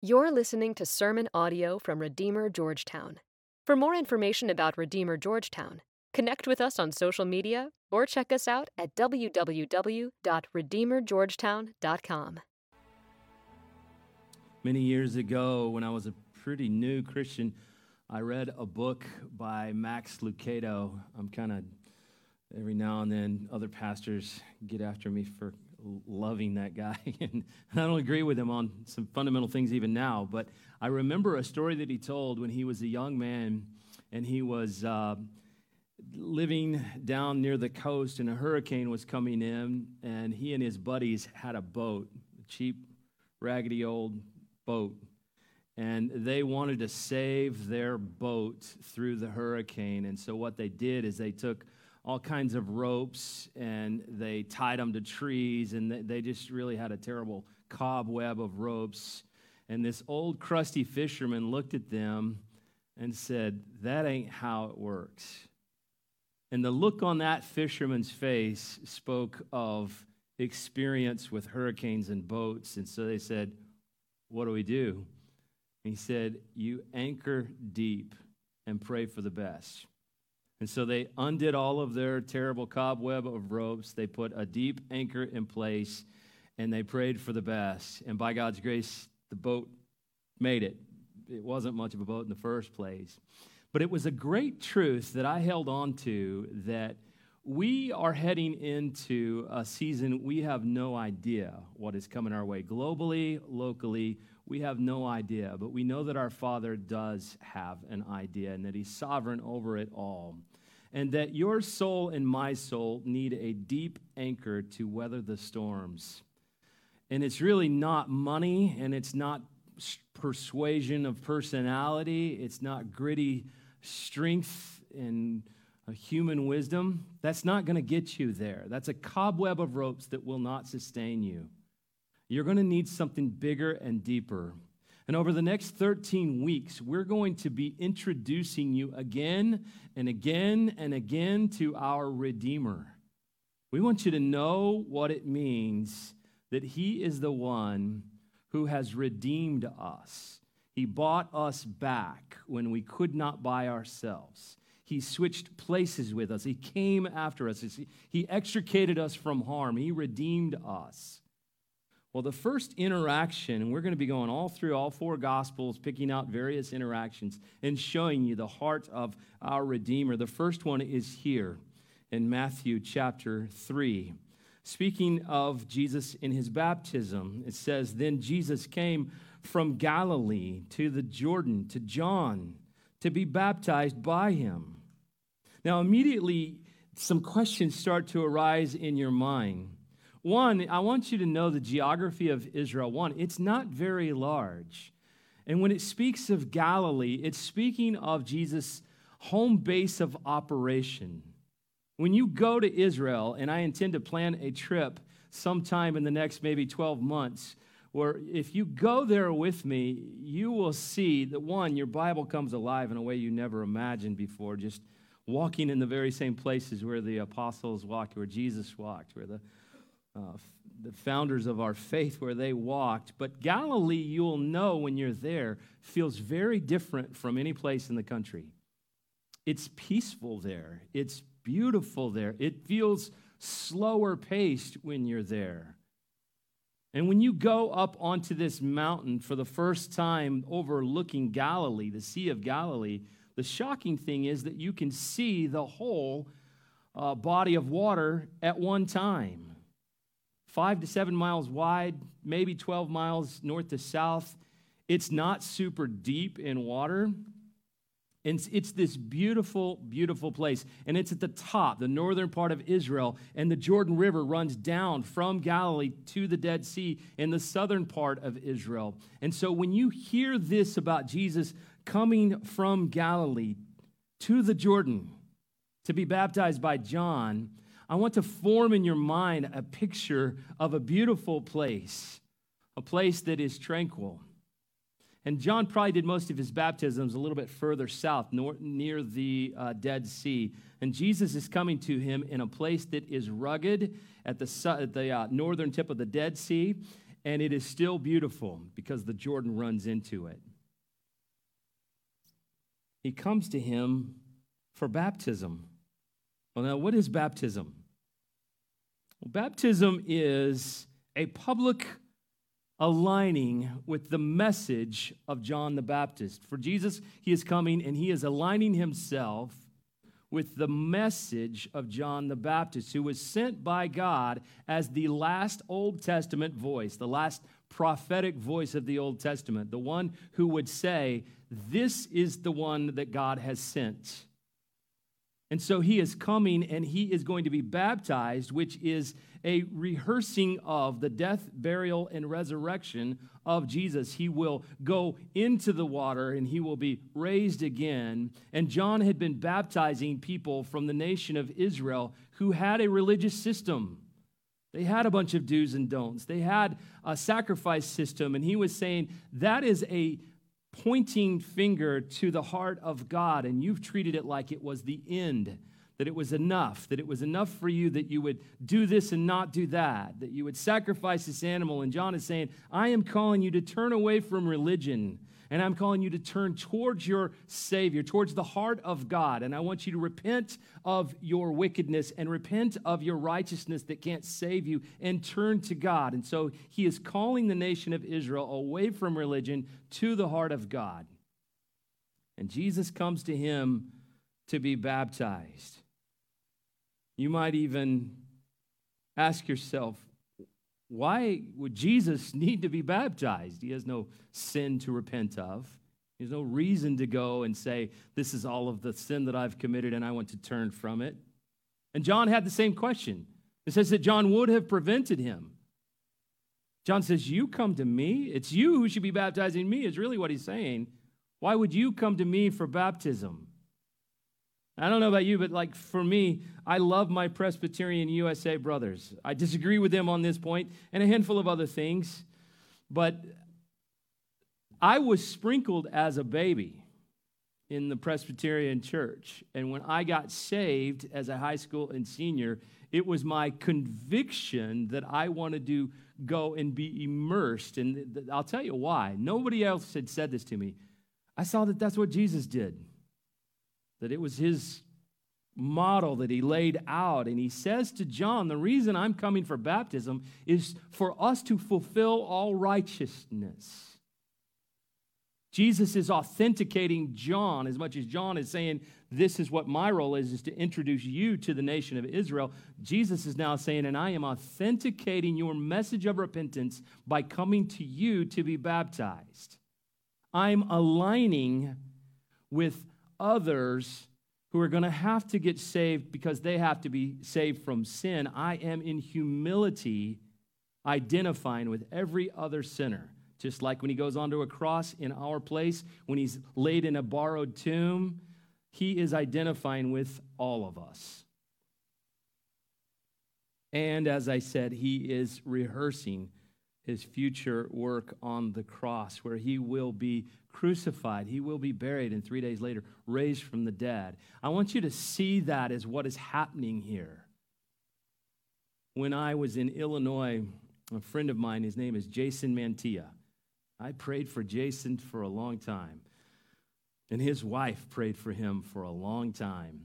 You're listening to sermon audio from Redeemer Georgetown. For more information about Redeemer Georgetown, connect with us on social media or check us out at www.redeemergeorgetown.com. Many years ago, when I was a pretty new Christian, I read a book by Max Lucado. I'm kind of, every now and then, other pastors get after me for loving that guy. and I don't agree with him on some fundamental things even now, but I remember a story that he told when he was a young man and he was uh, living down near the coast and a hurricane was coming in, and he and his buddies had a boat, a cheap, raggedy old boat. And they wanted to save their boat through the hurricane. And so, what they did is they took all kinds of ropes and they tied them to trees and they just really had a terrible cobweb of ropes. And this old crusty fisherman looked at them and said, That ain't how it works. And the look on that fisherman's face spoke of experience with hurricanes and boats. And so they said, What do we do? And he said, You anchor deep and pray for the best. And so they undid all of their terrible cobweb of ropes. They put a deep anchor in place and they prayed for the best. And by God's grace, the boat made it. It wasn't much of a boat in the first place. But it was a great truth that I held on to that we are heading into a season we have no idea what is coming our way globally, locally. We have no idea, but we know that our Father does have an idea and that He's sovereign over it all. And that your soul and my soul need a deep anchor to weather the storms. And it's really not money and it's not persuasion of personality, it's not gritty strength and human wisdom. That's not going to get you there. That's a cobweb of ropes that will not sustain you. You're going to need something bigger and deeper. And over the next 13 weeks, we're going to be introducing you again and again and again to our Redeemer. We want you to know what it means that He is the one who has redeemed us. He bought us back when we could not buy ourselves. He switched places with us. He came after us. He extricated us from harm. He redeemed us. Well, the first interaction, and we're going to be going all through all four Gospels, picking out various interactions and showing you the heart of our Redeemer. The first one is here in Matthew chapter 3. Speaking of Jesus in his baptism, it says, Then Jesus came from Galilee to the Jordan to John to be baptized by him. Now, immediately, some questions start to arise in your mind. One, I want you to know the geography of Israel. One, it's not very large. And when it speaks of Galilee, it's speaking of Jesus' home base of operation. When you go to Israel, and I intend to plan a trip sometime in the next maybe 12 months, where if you go there with me, you will see that one, your Bible comes alive in a way you never imagined before, just walking in the very same places where the apostles walked, where Jesus walked, where the uh, the founders of our faith where they walked. But Galilee, you'll know when you're there, feels very different from any place in the country. It's peaceful there, it's beautiful there, it feels slower paced when you're there. And when you go up onto this mountain for the first time overlooking Galilee, the Sea of Galilee, the shocking thing is that you can see the whole uh, body of water at one time five to seven miles wide, maybe 12 miles north to south. It's not super deep in water. And it's this beautiful, beautiful place. And it's at the top, the northern part of Israel. And the Jordan River runs down from Galilee to the Dead Sea in the southern part of Israel. And so when you hear this about Jesus coming from Galilee to the Jordan to be baptized by John, I want to form in your mind a picture of a beautiful place, a place that is tranquil. And John probably did most of his baptisms a little bit further south, near the uh, Dead Sea. And Jesus is coming to him in a place that is rugged at the, at the uh, northern tip of the Dead Sea. and it is still beautiful because the Jordan runs into it. He comes to him for baptism. Well, now, what is baptism? Well, baptism is a public aligning with the message of John the Baptist. For Jesus, he is coming and he is aligning himself with the message of John the Baptist, who was sent by God as the last Old Testament voice, the last prophetic voice of the Old Testament, the one who would say, This is the one that God has sent. And so he is coming and he is going to be baptized, which is a rehearsing of the death, burial, and resurrection of Jesus. He will go into the water and he will be raised again. And John had been baptizing people from the nation of Israel who had a religious system. They had a bunch of do's and don'ts. They had a sacrifice system. And he was saying that is a pointing finger to the heart of God, and you've treated it like it was the end, that it was enough, that it was enough for you that you would do this and not do that, that you would sacrifice this animal. And John is saying, I am calling you to turn away from religion and I'm calling you to turn towards your Savior, towards the heart of God. And I want you to repent of your wickedness and repent of your righteousness that can't save you and turn to God. And so he is calling the nation of Israel away from religion to the heart of God. And Jesus comes to him to be baptized. You might even ask yourself, why would Jesus need to be baptized? He has no sin to repent of. There's no reason to go and say, This is all of the sin that I've committed and I want to turn from it. And John had the same question. It says that John would have prevented him. John says, You come to me. It's you who should be baptizing me, is really what he's saying. Why would you come to me for baptism? I don't know about you, but like for me, I love my Presbyterian USA brothers. I disagree with them on this point and a handful of other things, but I was sprinkled as a baby in the Presbyterian church. And when I got saved as a high school and senior, it was my conviction that I wanted to go and be immersed. And I'll tell you why. Nobody else had said this to me. I saw that that's what Jesus did that it was his model that he laid out. And he says to John, The reason I'm coming for baptism is for us to fulfill all righteousness. Jesus is authenticating John as much as John is saying, This is what my role is, is to introduce you to the nation of Israel. Jesus is now saying, And I am authenticating your message of repentance by coming to you to be baptized. I'm aligning with others who are going to have to get saved because they have to be saved from sin. I am in humility identifying with every other sinner. Just like when he goes onto a cross in our place, when he's laid in a borrowed tomb, he is identifying with all of us. And as I said, he is rehearsing his future work on the cross, where he will be crucified, he will be buried, and three days later, raised from the dead. I want you to see that as what is happening here. When I was in Illinois, a friend of mine, his name is Jason Mantilla. I prayed for Jason for a long time, and his wife prayed for him for a long time.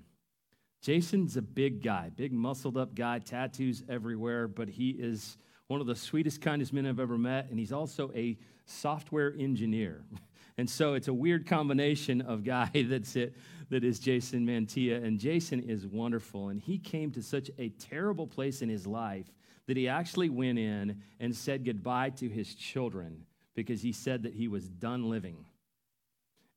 Jason's a big guy, big muscled up guy, tattoos everywhere, but he is one of the sweetest, kindest men I've ever met, and he's also a software engineer. And so it's a weird combination of guy that's it, that is Jason Mantilla. And Jason is wonderful. And he came to such a terrible place in his life that he actually went in and said goodbye to his children because he said that he was done living.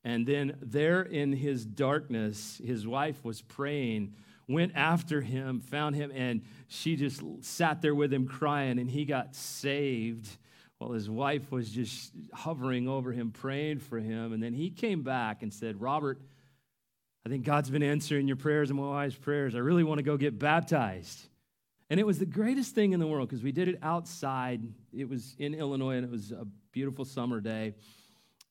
And then there in his darkness, his wife was praying, went after him, found him, and she just sat there with him crying, and he got saved while his wife was just hovering over him, praying for him. And then he came back and said, Robert, I think God's been answering your prayers and my wife's prayers. I really want to go get baptized. And it was the greatest thing in the world because we did it outside. It was in Illinois and it was a beautiful summer day.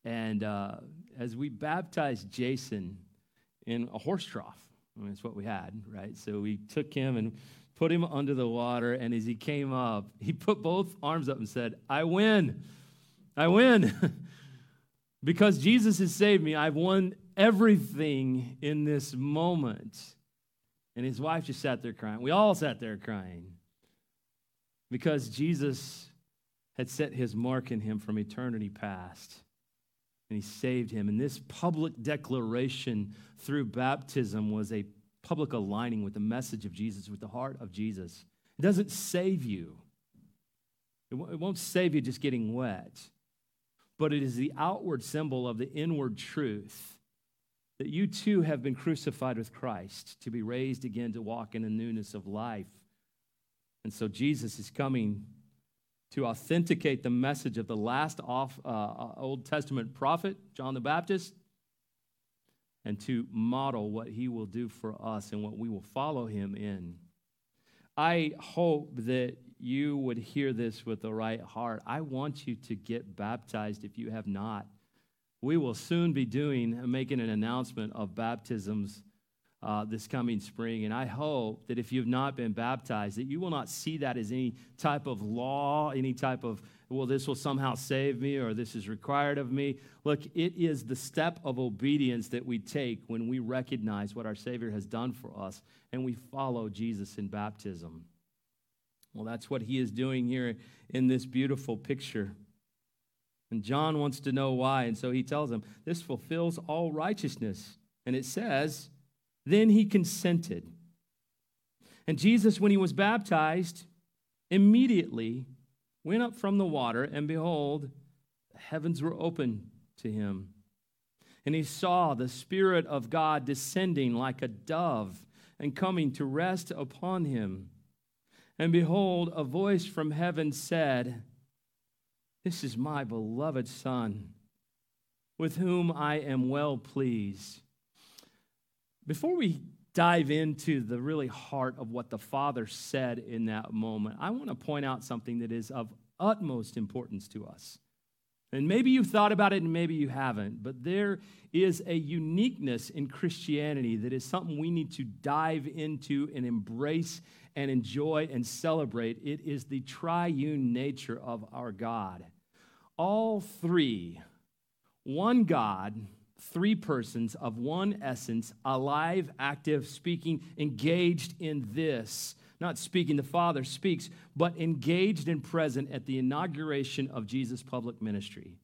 And uh, as we baptized Jason in a horse trough, I mean, that's what we had, right? So we took him and put him under the water, and as he came up, he put both arms up and said, I win. I win. because Jesus has saved me, I've won everything in this moment. And his wife just sat there crying. We all sat there crying because Jesus had set his mark in him from eternity past. And he saved him. And this public declaration through baptism was a public aligning with the message of Jesus, with the heart of Jesus. It doesn't save you, it, w- it won't save you just getting wet, but it is the outward symbol of the inward truth that you too have been crucified with Christ to be raised again to walk in the newness of life. And so Jesus is coming to authenticate the message of the last off, uh, uh, Old Testament prophet, John the Baptist, and to model what he will do for us and what we will follow him in. I hope that you would hear this with the right heart. I want you to get baptized if you have not. We will soon be doing, making an announcement of baptisms uh, this coming spring. And I hope that if you've not been baptized, that you will not see that as any type of law, any type of, well, this will somehow save me or this is required of me. Look, it is the step of obedience that we take when we recognize what our Savior has done for us and we follow Jesus in baptism. Well, that's what he is doing here in this beautiful picture. And John wants to know why. And so he tells him, This fulfills all righteousness. And it says, then he consented. And Jesus, when he was baptized, immediately went up from the water, and behold, the heavens were open to him. And he saw the Spirit of God descending like a dove and coming to rest upon him. And behold, a voice from heaven said, This is my beloved Son, with whom I am well pleased. Before we dive into the really heart of what the Father said in that moment, I want to point out something that is of utmost importance to us. And maybe you've thought about it and maybe you haven't, but there is a uniqueness in Christianity that is something we need to dive into and embrace and enjoy and celebrate. It is the triune nature of our God. All three, one God, three persons of one essence, alive, active, speaking, engaged in this. Not speaking, the Father speaks, but engaged and present at the inauguration of Jesus' public ministry.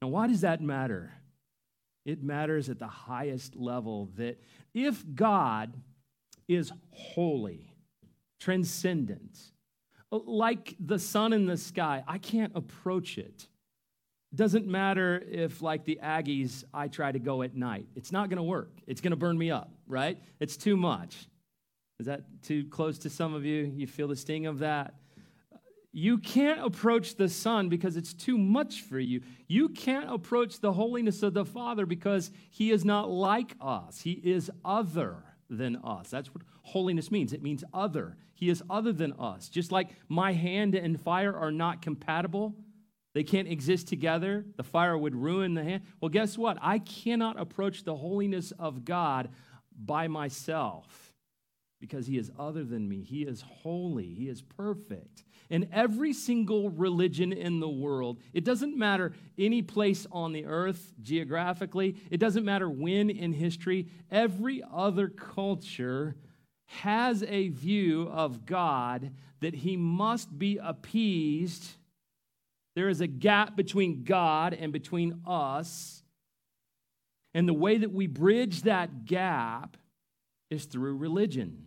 Now, why does that matter? It matters at the highest level that if God is holy, transcendent, like the sun in the sky, I can't approach it. Doesn't matter if, like the Aggies, I try to go at night. It's not going to work. It's going to burn me up, right? It's too much. Is that too close to some of you? You feel the sting of that? You can't approach the Son because it's too much for you. You can't approach the holiness of the Father because He is not like us. He is other than us. That's what holiness means. It means other. He is other than us. Just like my hand and fire are not compatible, they can't exist together. The fire would ruin the hand. Well, guess what? I cannot approach the holiness of God by myself because He is other than me. He is holy, He is perfect. In every single religion in the world, it doesn't matter any place on the earth geographically, it doesn't matter when in history, every other culture has a view of God that He must be appeased there is a gap between God and between us. And the way that we bridge that gap is through religion,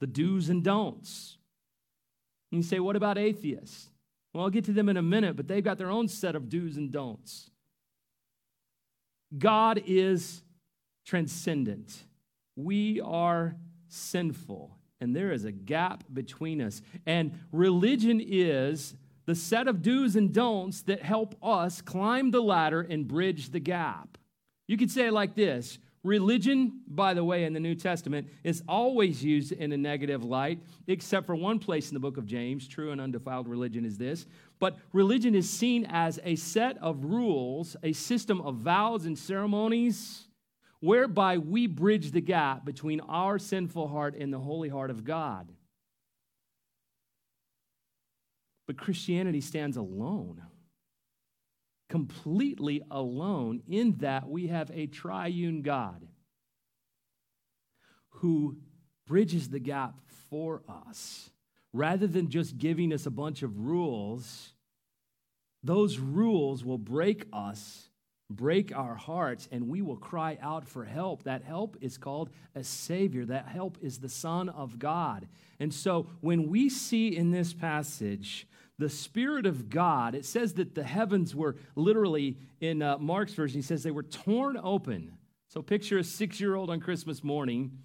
the do's and don'ts. And you say, what about atheists? Well, I'll get to them in a minute, but they've got their own set of do's and don'ts. God is transcendent. We are sinful, and there is a gap between us. And religion is the set of do's and don'ts that help us climb the ladder and bridge the gap. You could say it like this Religion, by the way, in the New Testament, is always used in a negative light, except for one place in the book of James. True and undefiled religion is this. But religion is seen as a set of rules, a system of vows and ceremonies, whereby we bridge the gap between our sinful heart and the holy heart of God. But Christianity stands alone, completely alone, in that we have a triune God who bridges the gap for us. Rather than just giving us a bunch of rules, those rules will break us, break our hearts, and we will cry out for help. That help is called a Savior. That help is the Son of God. And so when we see in this passage the Spirit of God, it says that the heavens were literally, in uh, Mark's version, he says they were torn open. So picture a six year old on Christmas morning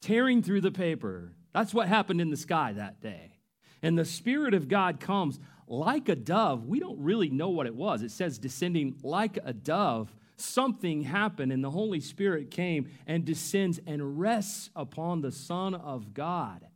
tearing through the paper. That's what happened in the sky that day. And the Spirit of God comes like a dove. We don't really know what it was. It says descending like a dove. Something happened, and the Holy Spirit came and descends and rests upon the Son of God.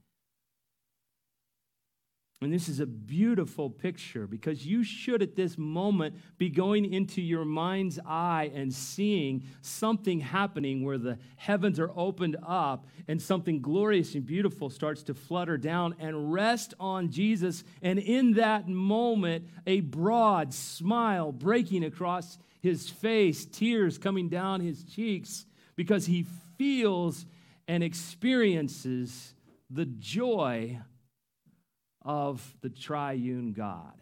And this is a beautiful picture because you should at this moment be going into your mind's eye and seeing something happening where the heavens are opened up and something glorious and beautiful starts to flutter down and rest on Jesus. And in that moment, a broad smile breaking across his face, tears coming down his cheeks because he feels and experiences the joy of the triune God.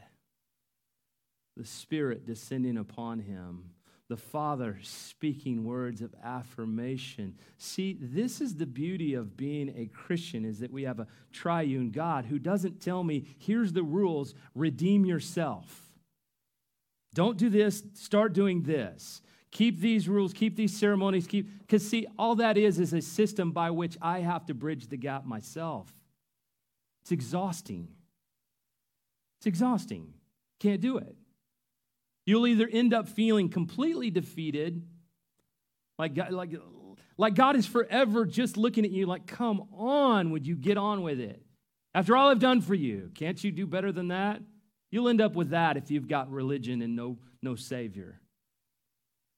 The Spirit descending upon him, the Father speaking words of affirmation. See, this is the beauty of being a Christian is that we have a triune God who doesn't tell me, here's the rules, redeem yourself. Don't do this, start doing this. Keep these rules, keep these ceremonies, keep because see, all that is is a system by which I have to bridge the gap myself. It's exhausting. It's exhausting. Can't do it. You'll either end up feeling completely defeated, like God, like, like God is forever just looking at you like, come on, would you get on with it? After all I've done for you, can't you do better than that? You'll end up with that if you've got religion and no, no Savior.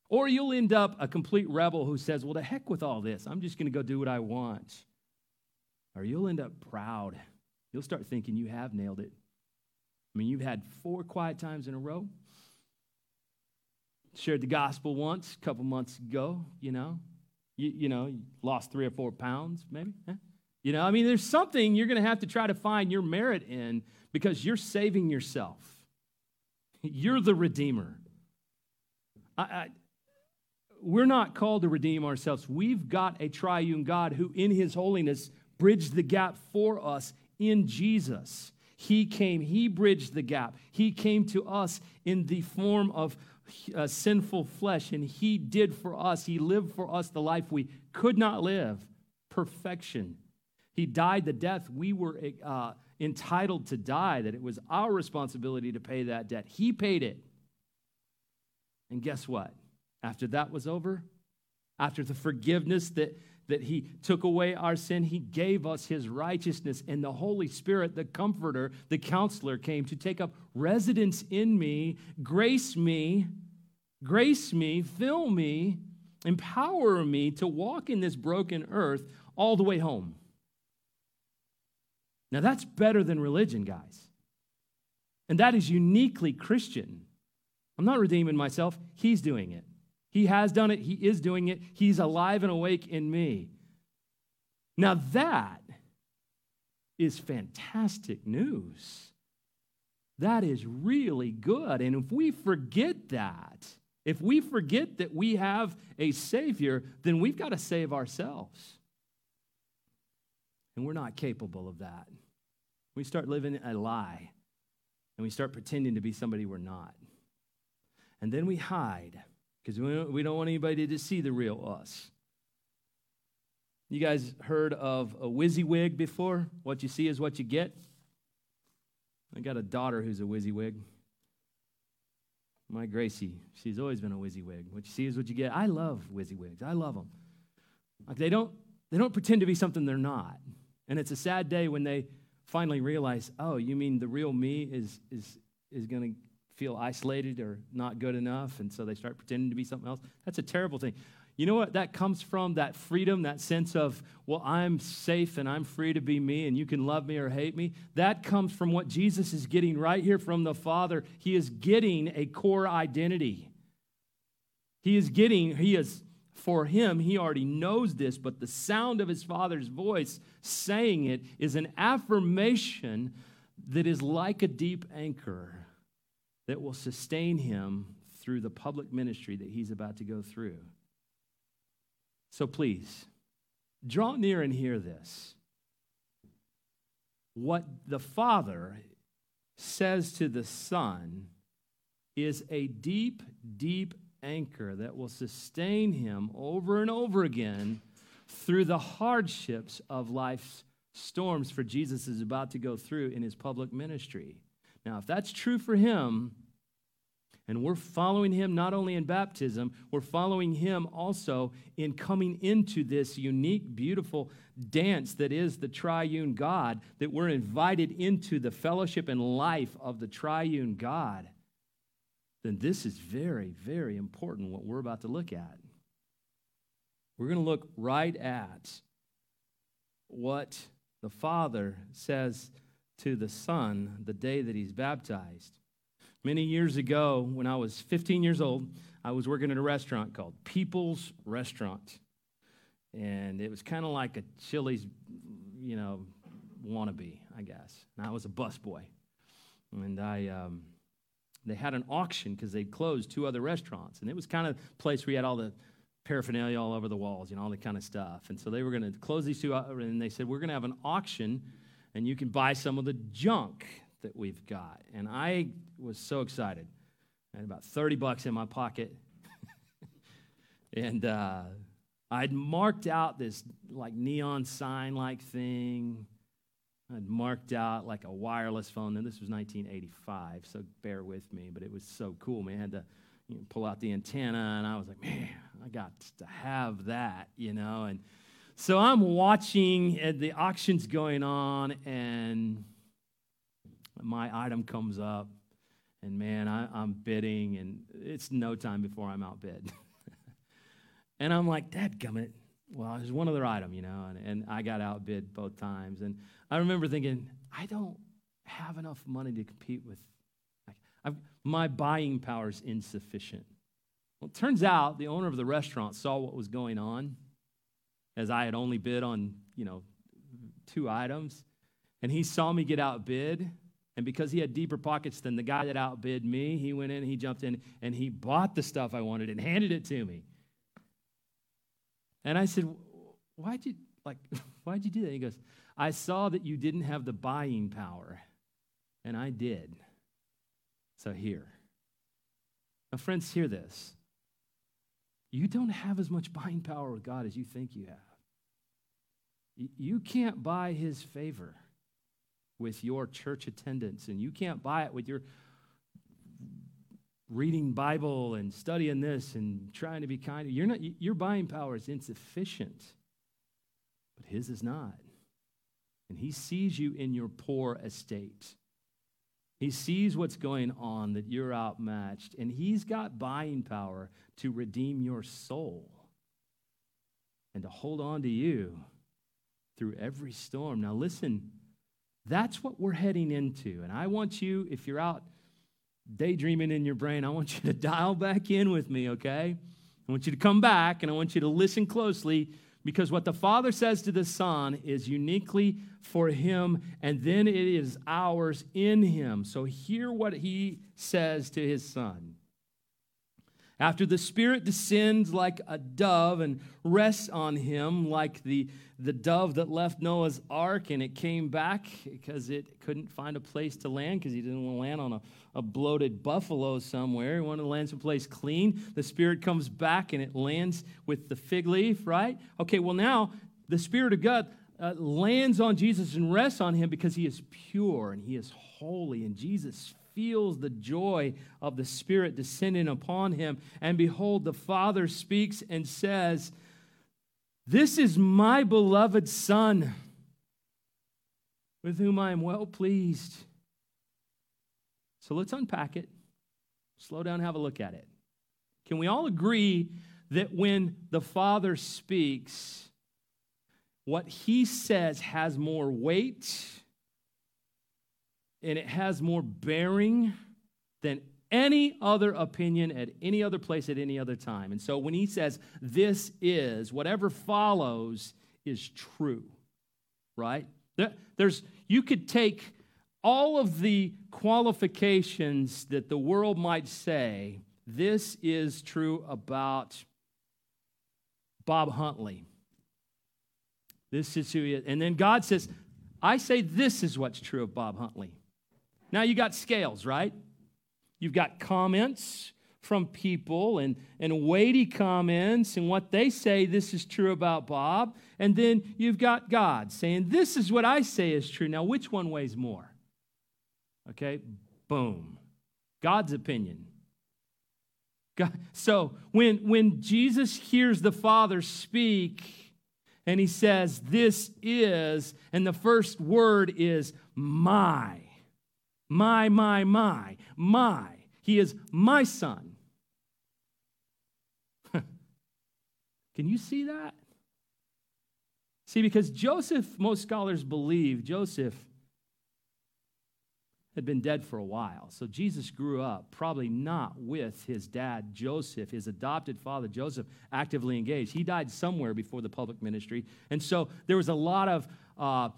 Or you'll end up a complete rebel who says, well, to heck with all this. I'm just going to go do what I want. Or you'll end up proud You'll start thinking you have nailed it. I mean, you've had four quiet times in a row. Shared the gospel once a couple months ago, you know. You, you know, lost three or four pounds, maybe. Eh? You know, I mean, there's something you're going to have to try to find your merit in because you're saving yourself. You're the redeemer. I, I, we're not called to redeem ourselves. We've got a triune God who, in his holiness, bridged the gap for us in Jesus. He came, He bridged the gap. He came to us in the form of uh, sinful flesh, and He did for us, He lived for us the life we could not live perfection. He died the death we were uh, entitled to die, that it was our responsibility to pay that debt. He paid it. And guess what? After that was over, after the forgiveness that that he took away our sin. He gave us his righteousness. And the Holy Spirit, the comforter, the counselor, came to take up residence in me, grace me, grace me, fill me, empower me to walk in this broken earth all the way home. Now, that's better than religion, guys. And that is uniquely Christian. I'm not redeeming myself, He's doing it. He has done it, He is doing it, He's alive and awake in me. Now, that is fantastic news. That is really good. And if we forget that, if we forget that we have a Savior, then we've got to save ourselves. And we're not capable of that. We start living a lie and we start pretending to be somebody we're not. And then we hide because we don't want anybody to see the real us. You guys heard of a WYSIWYG before? What you see is what you get. I got a daughter who's a WYSIWYG. My Gracie, she's always been a WYSIWYG. What you see is what you get. I love WYSIWYGs. I love them. Like they don't, they don't pretend to be something they're not. And it's a sad day when they finally realize, oh, you mean the real me is, is, is going to feel isolated or not good enough, and so they start pretending to be something else. That's a terrible thing. You know what that comes from? That freedom, that sense of, well, I'm safe and I'm free to be me and you can love me or hate me. That comes from what Jesus is getting right here from the Father. He is getting a core identity. He is getting, he is, for him, he already knows this, but the sound of his Father's voice saying it is an affirmation that is like a deep anchor that will sustain him through the public ministry that he's about to go through. So please, draw near and hear this. What the Father says to the Son is a deep, deep anchor that will sustain him over and over again through the hardships of life's storms for Jesus is about to go through in his public ministry. Now, if that's true for him, and we're following him not only in baptism, we're following him also in coming into this unique, beautiful dance that is the triune God, that we're invited into the fellowship and life of the triune God. Then this is very, very important what we're about to look at. We're going to look right at what the Father says to the Son the day that he's baptized. Many years ago, when I was 15 years old, I was working at a restaurant called People's Restaurant. And it was kind of like a Chili's, you know, wannabe, I guess. And I was a busboy. And I, um, they had an auction because they'd closed two other restaurants. And it was kind of a place where you had all the paraphernalia all over the walls, you know, all that kind of stuff. And so they were going to close these two, and they said, We're going to have an auction, and you can buy some of the junk that we've got. And I was so excited. I had about 30 bucks in my pocket. and uh, I'd marked out this like neon sign like thing. I'd marked out like a wireless phone. And this was 1985, so bear with me. But it was so cool, man. I had to you know, pull out the antenna, and I was like, man, I got to have that, you know. And so I'm watching uh, the auctions going on, and my item comes up, and man, I, am bidding, and it's no time before I'm outbid. and I'm like, Dad, gummit. Well, there's one other item, you know, and, and I got outbid both times. And I remember thinking, I don't have enough money to compete with. Like, my buying power is insufficient. Well, it turns out the owner of the restaurant saw what was going on, as I had only bid on, you know, two items, and he saw me get outbid, and because he had deeper pockets than the guy that outbid me, he went in, he jumped in, and he bought the stuff I wanted and handed it to me. And I said, Why'd you like why'd you do that? He goes, I saw that you didn't have the buying power, and I did. So here. Now, friends, hear this. You don't have as much buying power with God as you think you have. You can't buy his favor with your church attendance, and you can't buy it with your reading Bible and studying this and trying to be kind. You're not, your buying power is insufficient, but his is not. And he sees you in your poor estate. He sees what's going on, that you're outmatched, and he's got buying power to redeem your soul and to hold on to you through every storm. Now, listen, that's what we're heading into. And I want you, if you're out daydreaming in your brain, I want you to dial back in with me, okay? I want you to come back and I want you to listen closely because what the Father says to the Son is uniquely for Him, and then it is ours in Him. So hear what He says to His Son. After the Spirit descends like a dove and rests on him, like the, the dove that left Noah's ark and it came back because it couldn't find a place to land because he didn't want to land on a, a bloated buffalo somewhere. He wanted to land someplace clean. The Spirit comes back and it lands with the fig leaf, right? Okay, well, now the Spirit of God uh, lands on Jesus and rests on him because he is pure and he is holy, and Jesus feels the joy of the Spirit descending upon him. And behold, the Father speaks and says, This is my beloved Son, with whom I am well pleased. So let's unpack it. Slow down, have a look at it. Can we all agree that when the Father speaks, what he says has more weight and it has more bearing than any other opinion at any other place at any other time. And so when he says, This is, whatever follows is true, right? There's, you could take all of the qualifications that the world might say, this is true about Bob Huntley. This is who he is. And then God says, I say this is what's true of Bob Huntley. Now you got scales, right? You've got comments from people and, and weighty comments and what they say this is true about Bob. And then you've got God saying, This is what I say is true. Now, which one weighs more? Okay, boom. God's opinion. God, so when, when Jesus hears the Father speak and he says, This is, and the first word is my my, my, my, my. He is my son. Can you see that? See, because Joseph, most scholars believe Joseph had been dead for a while. So Jesus grew up probably not with his dad, Joseph, his adopted father, Joseph, actively engaged. He died somewhere before the public ministry. And so there was a lot of uh,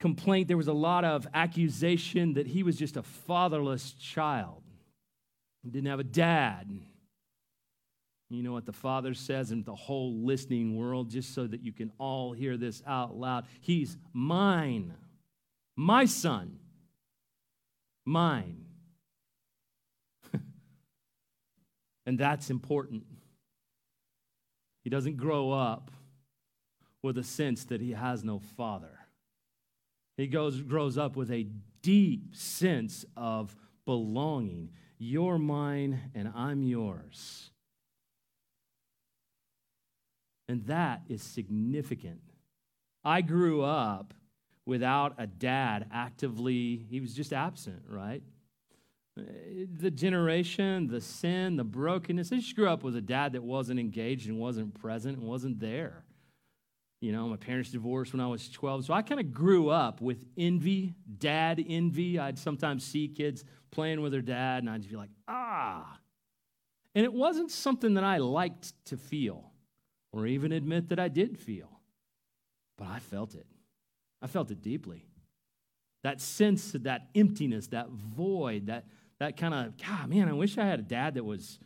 complaint, there was a lot of accusation that he was just a fatherless child. He didn't have a dad. You know what the Father says in the whole listening world, just so that you can all hear this out loud. He's mine, my son, mine. and that's important. He doesn't grow up with a sense that he has no father. He goes, grows up with a deep sense of belonging. You're mine and I'm yours. And that is significant. I grew up without a dad actively, he was just absent, right? The generation, the sin, the brokenness. I just grew up with a dad that wasn't engaged and wasn't present and wasn't there. You know, my parents divorced when I was 12. So I kind of grew up with envy, dad envy. I'd sometimes see kids playing with their dad, and I'd just be like, ah. And it wasn't something that I liked to feel or even admit that I did feel, but I felt it. I felt it deeply. That sense of that emptiness, that void, that, that kind of, God, man, I wish I had a dad that was,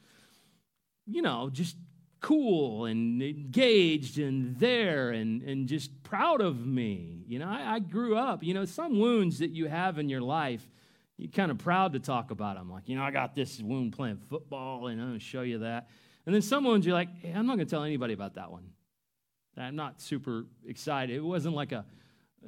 you know, just cool and engaged and there and, and just proud of me. You know, I, I grew up, you know, some wounds that you have in your life, you're kind of proud to talk about them. Like, you know, I got this wound playing football, and I'm going to show you that. And then some wounds you're like, hey, I'm not going to tell anybody about that one. I'm not super excited. It wasn't like a,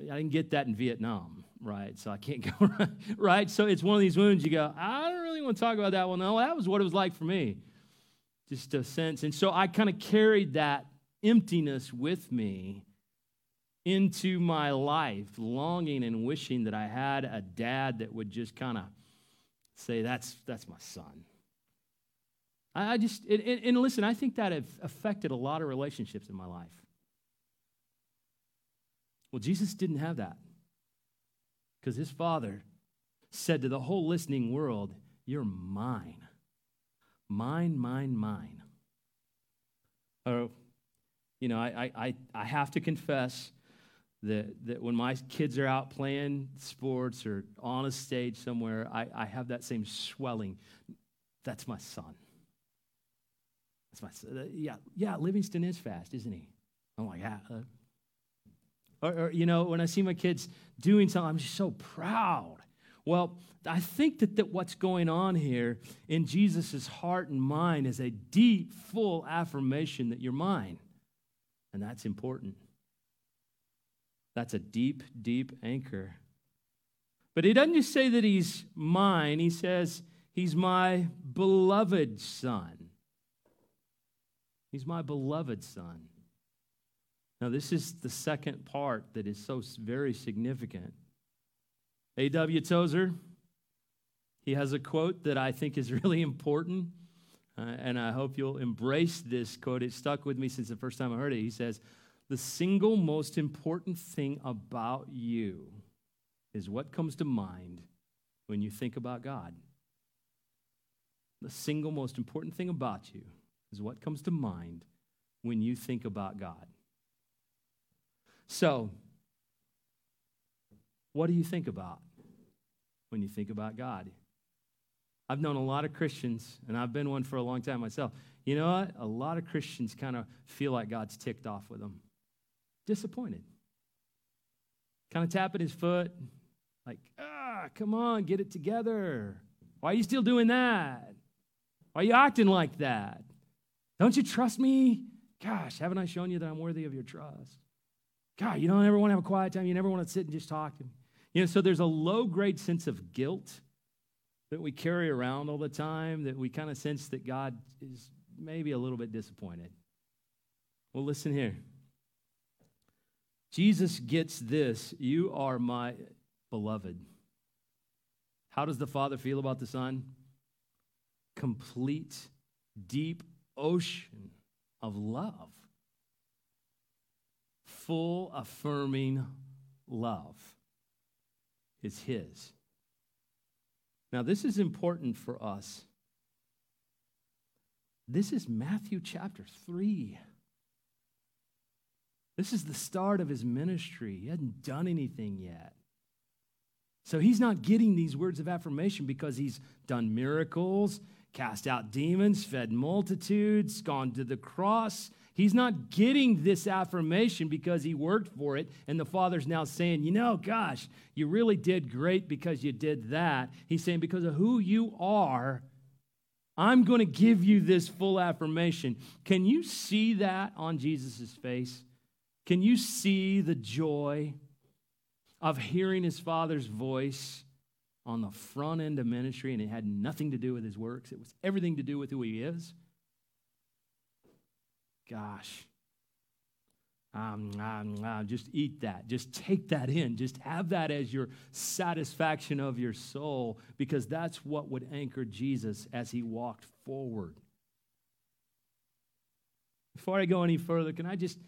I didn't get that in Vietnam, right? So I can't go, right? So it's one of these wounds you go, I don't really want to talk about that one. No, that was what it was like for me just a sense. And so I kind of carried that emptiness with me into my life, longing and wishing that I had a dad that would just kind of say, that's, that's my son. I, just, and, and listen, I think that affected a lot of relationships in my life. Well, Jesus didn't have that because his father said to the whole listening world, You're mine. Mine, mine, mine. Or, you know, I, I, I have to confess that, that when my kids are out playing sports or on a stage somewhere, I, I have that same swelling. That's my son. That's my son. Uh, yeah, yeah, Livingston is fast, isn't he? I'm like, yeah. Uh, or, or, you know, when I see my kids doing something, I'm just so proud. Well, I think that, that what's going on here in Jesus' heart and mind is a deep, full affirmation that you're mine. And that's important. That's a deep, deep anchor. But he doesn't just say that he's mine, he says he's my beloved son. He's my beloved son. Now, this is the second part that is so very significant. A.W. Tozer, He has a quote that I think is really important, uh, and I hope you'll embrace this quote. It stuck with me since the first time I heard it. He says, The single most important thing about you is what comes to mind when you think about God. The single most important thing about you is what comes to mind when you think about God. So, what do you think about when you think about God? I've known a lot of Christians, and I've been one for a long time myself. You know what? A lot of Christians kind of feel like God's ticked off with them, disappointed. Kind of tapping his foot, like, ah, come on, get it together. Why are you still doing that? Why are you acting like that? Don't you trust me? Gosh, haven't I shown you that I'm worthy of your trust? God, you don't ever want to have a quiet time. You never want to sit and just talk to me. You know, so there's a low grade sense of guilt that we carry around all the time that we kind of sense that God is maybe a little bit disappointed. Well, listen here. Jesus gets this. You are my beloved. How does the Father feel about the Son? Complete, deep ocean of love. Full, affirming love is His. Now, this is important for us. This is Matthew chapter 3. This is the start of his ministry. He hadn't done anything yet. So he's not getting these words of affirmation because he's done miracles, cast out demons, fed multitudes, gone to the cross. He's not getting this affirmation because he worked for it, and the Father's now saying, You know, gosh, you really did great because you did that. He's saying, Because of who you are, I'm going to give you this full affirmation. Can you see that on Jesus' face? Can you see the joy? of hearing his father's voice on the front end of ministry, and it had nothing to do with his works. It was everything to do with who he is. Gosh. Um, um, um, just eat that. Just take that in. Just have that as your satisfaction of your soul because that's what would anchor Jesus as he walked forward. Before I go any further, can I just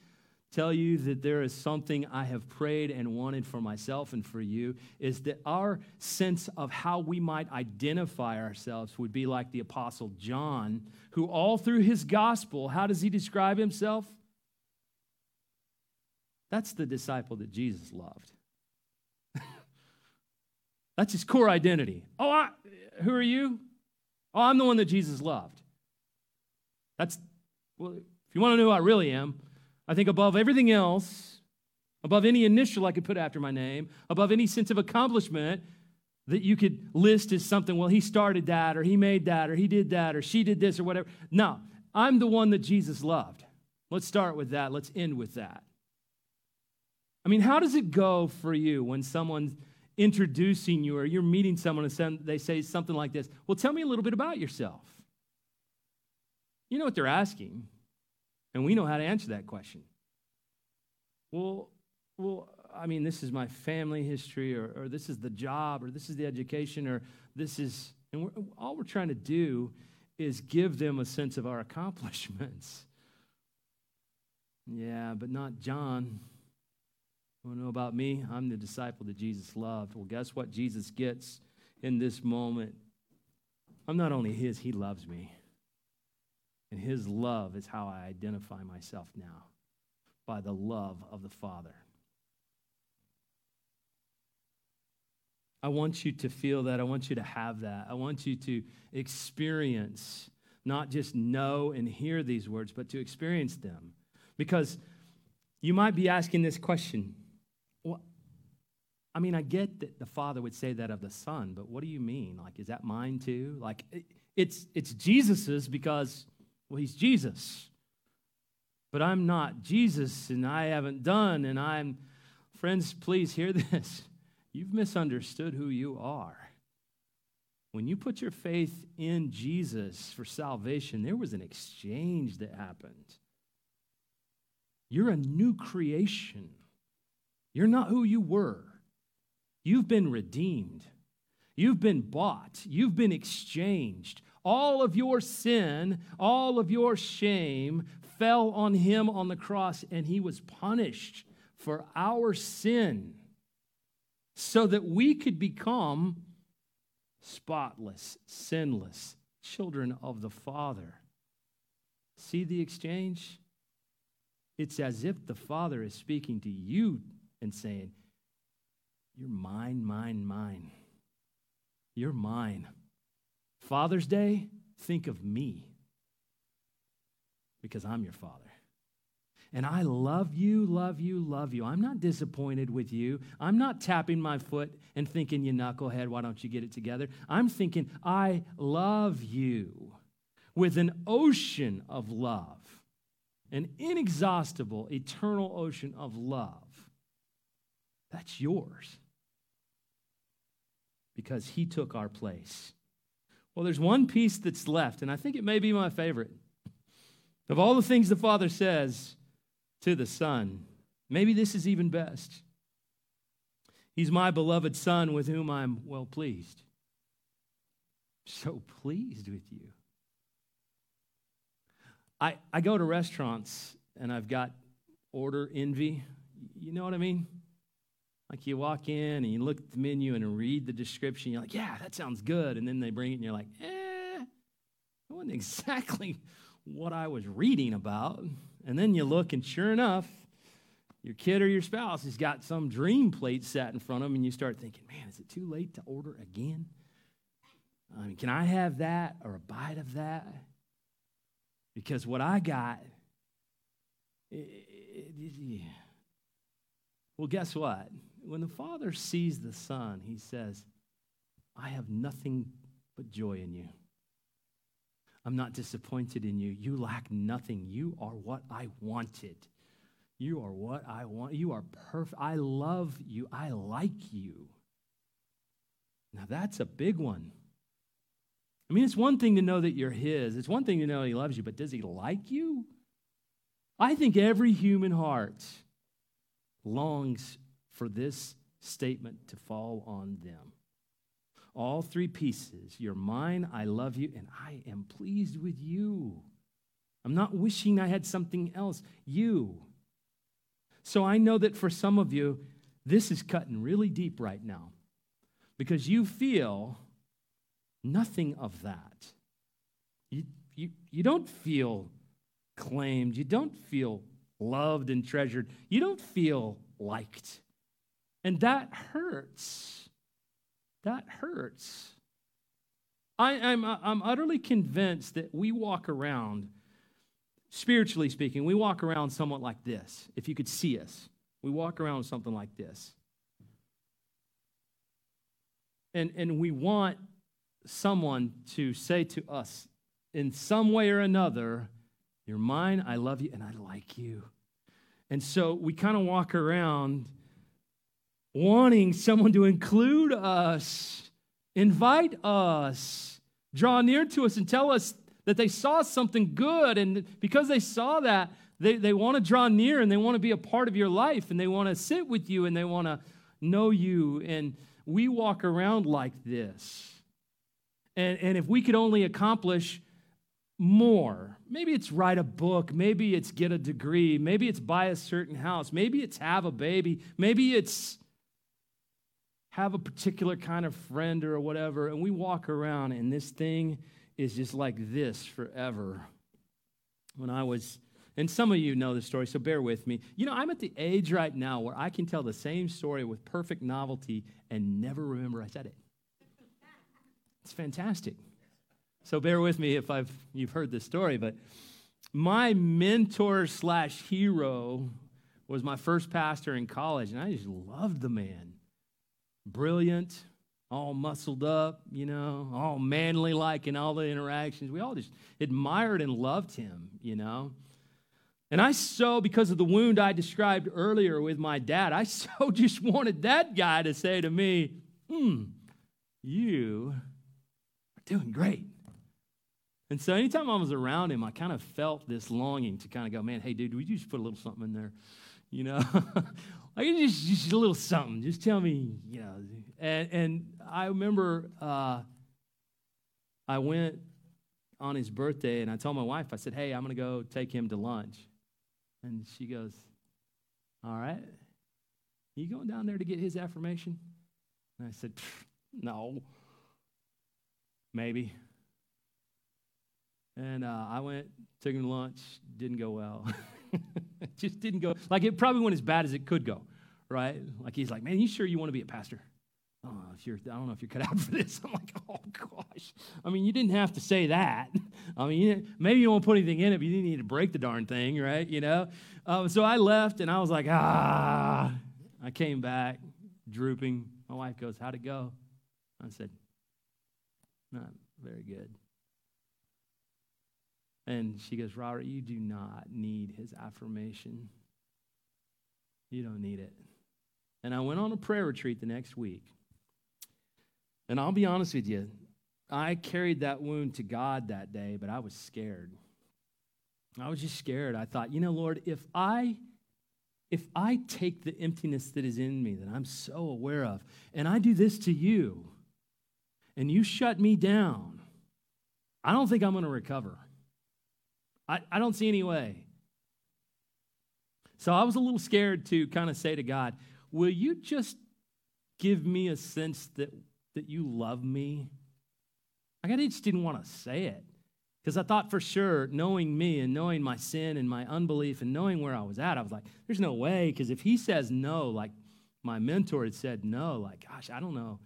tell you that there is something I have prayed and wanted for myself and for you is that our sense of how we might identify ourselves would be like the Apostle John, who all through his gospel, how does he describe himself? That's the disciple that Jesus loved. That's his core identity. Oh, I, who are you? Oh, I'm the one that Jesus loved. That's, well, if you want to know who I really am, I think above everything else, above any initial I could put after my name, above any sense of accomplishment that you could list as something, well, he started that, or he made that, or he did that, or she did this, or whatever. No, I'm the one that Jesus loved. Let's start with that. Let's end with that. I mean, how does it go for you when someone's introducing you or you're meeting someone and they say something like this? Well, tell me a little bit about yourself. You know what they're asking. And we know how to answer that question. Well, well, I mean, this is my family history, or, or this is the job, or this is the education, or this is, and we're, all we're trying to do is give them a sense of our accomplishments. Yeah, but not John. You to know about me? I'm the disciple that Jesus loved. Well, guess what Jesus gets in this moment? I'm not only his, he loves me. And his love is how I identify myself now by the love of the Father. I want you to feel that. I want you to have that. I want you to experience, not just know and hear these words, but to experience them. Because you might be asking this question. Well, I mean, I get that the Father would say that of the Son, but what do you mean? Like, is that mine too? Like, it's, it's Jesus's because well, he's Jesus. But I'm not Jesus, and I haven't done, and I'm. Friends, please hear this. You've misunderstood who you are. When you put your faith in Jesus for salvation, there was an exchange that happened. You're a new creation. You're not who you were. You've been redeemed. You've been bought, you've been exchanged. All of your sin, all of your shame fell on him on the cross, and he was punished for our sin so that we could become spotless, sinless children of the Father. See the exchange? It's as if the Father is speaking to you and saying, You're mine, mine, mine. You're mine. Father's Day, think of me because I'm your Father. And I love you, love you, love you. I'm not disappointed with you. I'm not tapping my foot and thinking, you knucklehead, why don't you get it together? I'm thinking, I love you with an ocean of love, an inexhaustible, eternal ocean of love. That's yours because he took our place. Well, there's one piece that's left, and I think it may be my favorite. Of all the things the Father says to the Son, maybe this is even best. He's my beloved Son with whom I'm well pleased. So pleased with you. I, I go to restaurants and I've got order envy. You know what I mean? Like you walk in and you look at the menu and read the description, you're like, yeah, that sounds good. And then they bring it and you're like, eh, that wasn't exactly what I was reading about. And then you look and sure enough, your kid or your spouse has got some dream plate sat in front of them and you start thinking, man, is it too late to order again? I mean, can I have that or a bite of that? Because what I got, it, it, it, well, guess what? When the Father sees the Son, he says, I have nothing but joy in you. I'm not disappointed in you. You lack nothing. You are what I wanted. You are what I want. You are perfect. I love you. I like you. Now, that's a big one. I mean, it's one thing to know that you're His, it's one thing to know He loves you, but does He like you? I think every human heart longs for this statement to fall on them. All three pieces you're mine, I love you, and I am pleased with you. I'm not wishing I had something else. You. So I know that for some of you, this is cutting really deep right now because you feel nothing of that. You, you, you don't feel claimed. You don't feel loved and treasured. You don't feel liked. And that hurts. That hurts. I, am I'm, uh, I'm utterly convinced that we walk around, spiritually speaking, we walk around somewhat like this. If you could see us, we walk around something like this. And, and we want someone to say to us in some way or another, You're mine, I love you, and I like you. And so we kind of walk around wanting someone to include us, invite us, draw near to us, and tell us that they saw something good. And because they saw that, they, they want to draw near and they want to be a part of your life and they want to sit with you and they want to know you. And we walk around like this. And, and if we could only accomplish more, maybe it's write a book, maybe it's get a degree, maybe it's buy a certain house, maybe it's have a baby, maybe it's have a particular kind of friend or whatever, and we walk around, and this thing is just like this forever. When I was, and some of you know the story, so bear with me. You know, I'm at the age right now where I can tell the same story with perfect novelty and never remember I said it. It's fantastic. So bear with me if I've you've heard this story, but my mentor slash hero was my first pastor in college, and I just loved the man brilliant, all muscled up, you know, all manly like in all the interactions. We all just admired and loved him, you know. And I so, because of the wound I described earlier with my dad, I so just wanted that guy to say to me, hmm, you are doing great. And so anytime I was around him, I kind of felt this longing to kind of go, man, hey, dude, would you just put a little something in there? you know? like just, just a little something. Just tell me, you know. And, and I remember uh, I went on his birthday and I told my wife, I said, hey, I'm going to go take him to lunch. And she goes, all right. You going down there to get his affirmation? And I said, no. Maybe. And uh, I went, took him to lunch, didn't go well. just didn't go. Like it probably went as bad as it could go, right? Like he's like, man, you sure you want to be a pastor? Know if you're, I don't know if you're cut out for this. I'm like, oh gosh. I mean, you didn't have to say that. I mean, maybe you won't put anything in it, but you didn't need to break the darn thing, right? You know. Um, so I left, and I was like, ah. I came back, drooping. My wife goes, how'd it go? I said, not very good. And she goes, Robert, you do not need his affirmation. You don't need it. And I went on a prayer retreat the next week. And I'll be honest with you, I carried that wound to God that day, but I was scared. I was just scared. I thought, you know, Lord, if I if I take the emptiness that is in me that I'm so aware of, and I do this to you, and you shut me down, I don't think I'm going to recover. I, I don't see any way. So I was a little scared to kind of say to God, Will you just give me a sense that, that you love me? Like I just didn't want to say it because I thought for sure, knowing me and knowing my sin and my unbelief and knowing where I was at, I was like, there's no way. Because if he says no, like my mentor had said no, like, gosh, I don't know.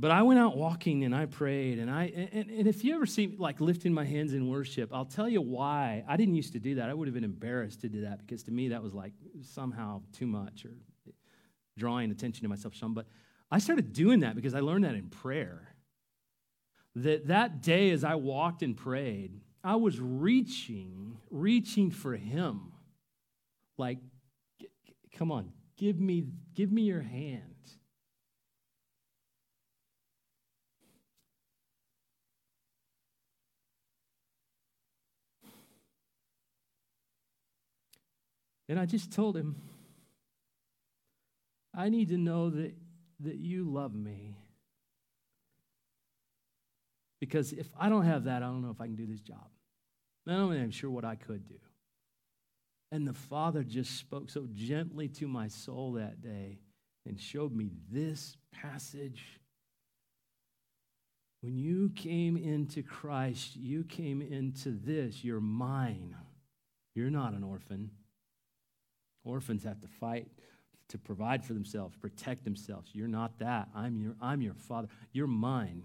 But I went out walking and I prayed. And, I, and, and if you ever see me like lifting my hands in worship, I'll tell you why. I didn't used to do that. I would have been embarrassed to do that because to me that was like somehow too much or drawing attention to myself some. But I started doing that because I learned that in prayer. That that day as I walked and prayed, I was reaching, reaching for him. Like, come on, give me, give me your hand. And I just told him, I need to know that, that you love me. Because if I don't have that, I don't know if I can do this job. I don't sure what I could do. And the Father just spoke so gently to my soul that day and showed me this passage. When you came into Christ, you came into this. You're mine. You're not an orphan. Orphans have to fight to provide for themselves, protect themselves. You're not that. I'm your, I'm your father. You're mine.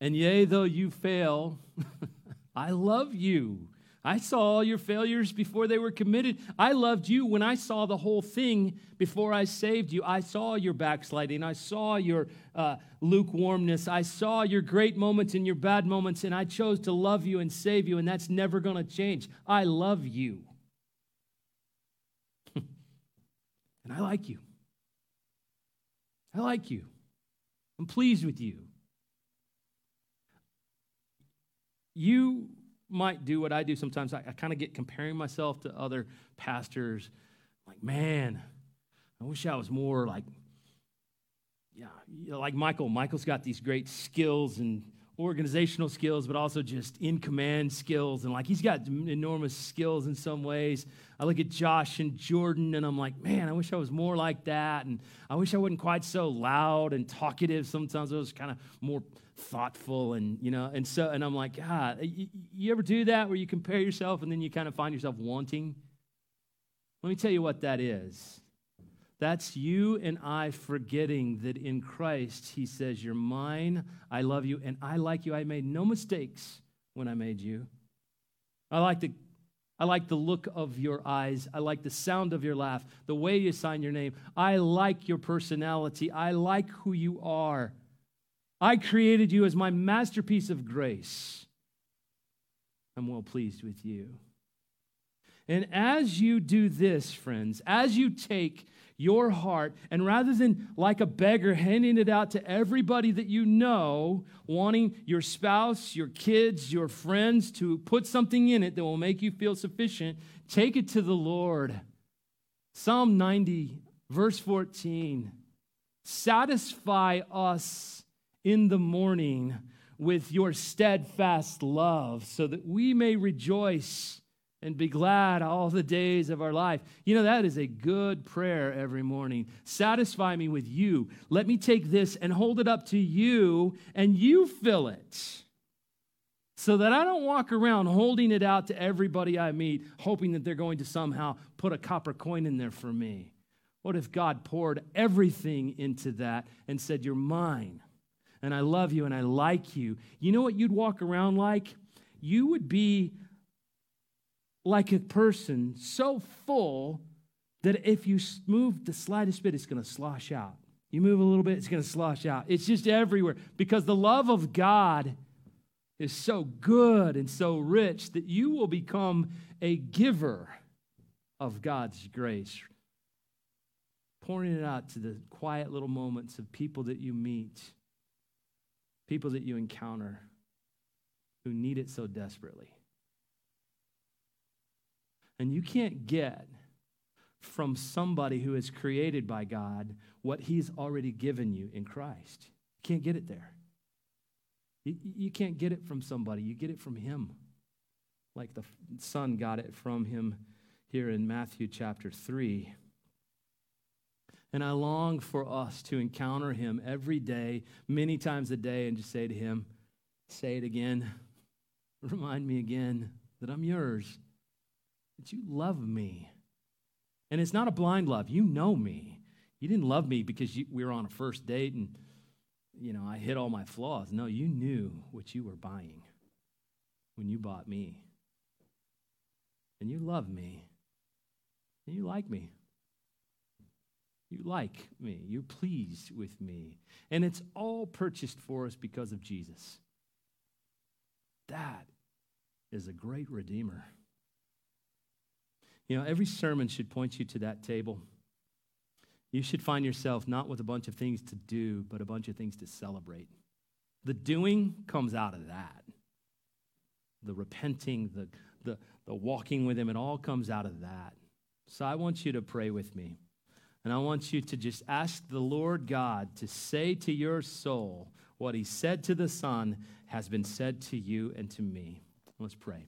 And yea, though you fail, I love you. I saw all your failures before they were committed. I loved you when I saw the whole thing before I saved you. I saw your backsliding. I saw your uh, lukewarmness. I saw your great moments and your bad moments, and I chose to love you and save you, and that's never going to change. I love you. And I like you. I like you. I'm pleased with you. You might do what I do sometimes. I, I kind of get comparing myself to other pastors. Like, man, I wish I was more like, yeah, like Michael. Michael's got these great skills and organizational skills, but also just in command skills. And like he's got enormous skills in some ways. I look at Josh and Jordan and I'm like, man, I wish I was more like that. And I wish I wasn't quite so loud and talkative. Sometimes I was kind of more thoughtful and, you know, and so, and I'm like, ah, God, you, you ever do that where you compare yourself and then you kind of find yourself wanting? Let me tell you what that is. That's you and I forgetting that in Christ, He says, You're mine, I love you, and I like you. I made no mistakes when I made you. I like the I like the look of your eyes. I like the sound of your laugh, the way you sign your name. I like your personality. I like who you are. I created you as my masterpiece of grace. I'm well pleased with you. And as you do this, friends, as you take your heart, and rather than like a beggar handing it out to everybody that you know, wanting your spouse, your kids, your friends to put something in it that will make you feel sufficient, take it to the Lord. Psalm 90, verse 14 Satisfy us in the morning with your steadfast love so that we may rejoice and be glad all the days of our life. You know, that is a good prayer every morning. Satisfy me with you. Let me take this and hold it up to you, and you fill it. So that I don't walk around holding it out to everybody I meet, hoping that they're going to somehow put a copper coin in there for me. What if God poured everything into that and said, You're mine, and I love you, and I like you? You know what you'd walk around like? You would be like a person so full that if you move the slightest bit, it's going to slosh out. You move a little bit, it's going to slosh out. It's just everywhere because the love of God is so good and so rich that you will become a giver of God's grace, pouring it out to the quiet little moments of people that you meet, people that you encounter who need it so desperately. And you can't get from somebody who is created by God what he's already given you in Christ. You can't get it there. You, you can't get it from somebody, you get it from him. Like the Son got it from him here in Matthew chapter 3. And I long for us to encounter him every day, many times a day, and just say to him, Say it again. Remind me again that I'm yours that you love me. And it's not a blind love. You know me. You didn't love me because you, we were on a first date and, you know, I hid all my flaws. No, you knew what you were buying when you bought me. And you love me. And you like me. You like me. You're pleased with me. And it's all purchased for us because of Jesus. That is a great Redeemer. You know, every sermon should point you to that table. You should find yourself not with a bunch of things to do, but a bunch of things to celebrate. The doing comes out of that. The repenting, the, the, the walking with Him, it all comes out of that. So I want you to pray with me. And I want you to just ask the Lord God to say to your soul what He said to the Son has been said to you and to me. Let's pray.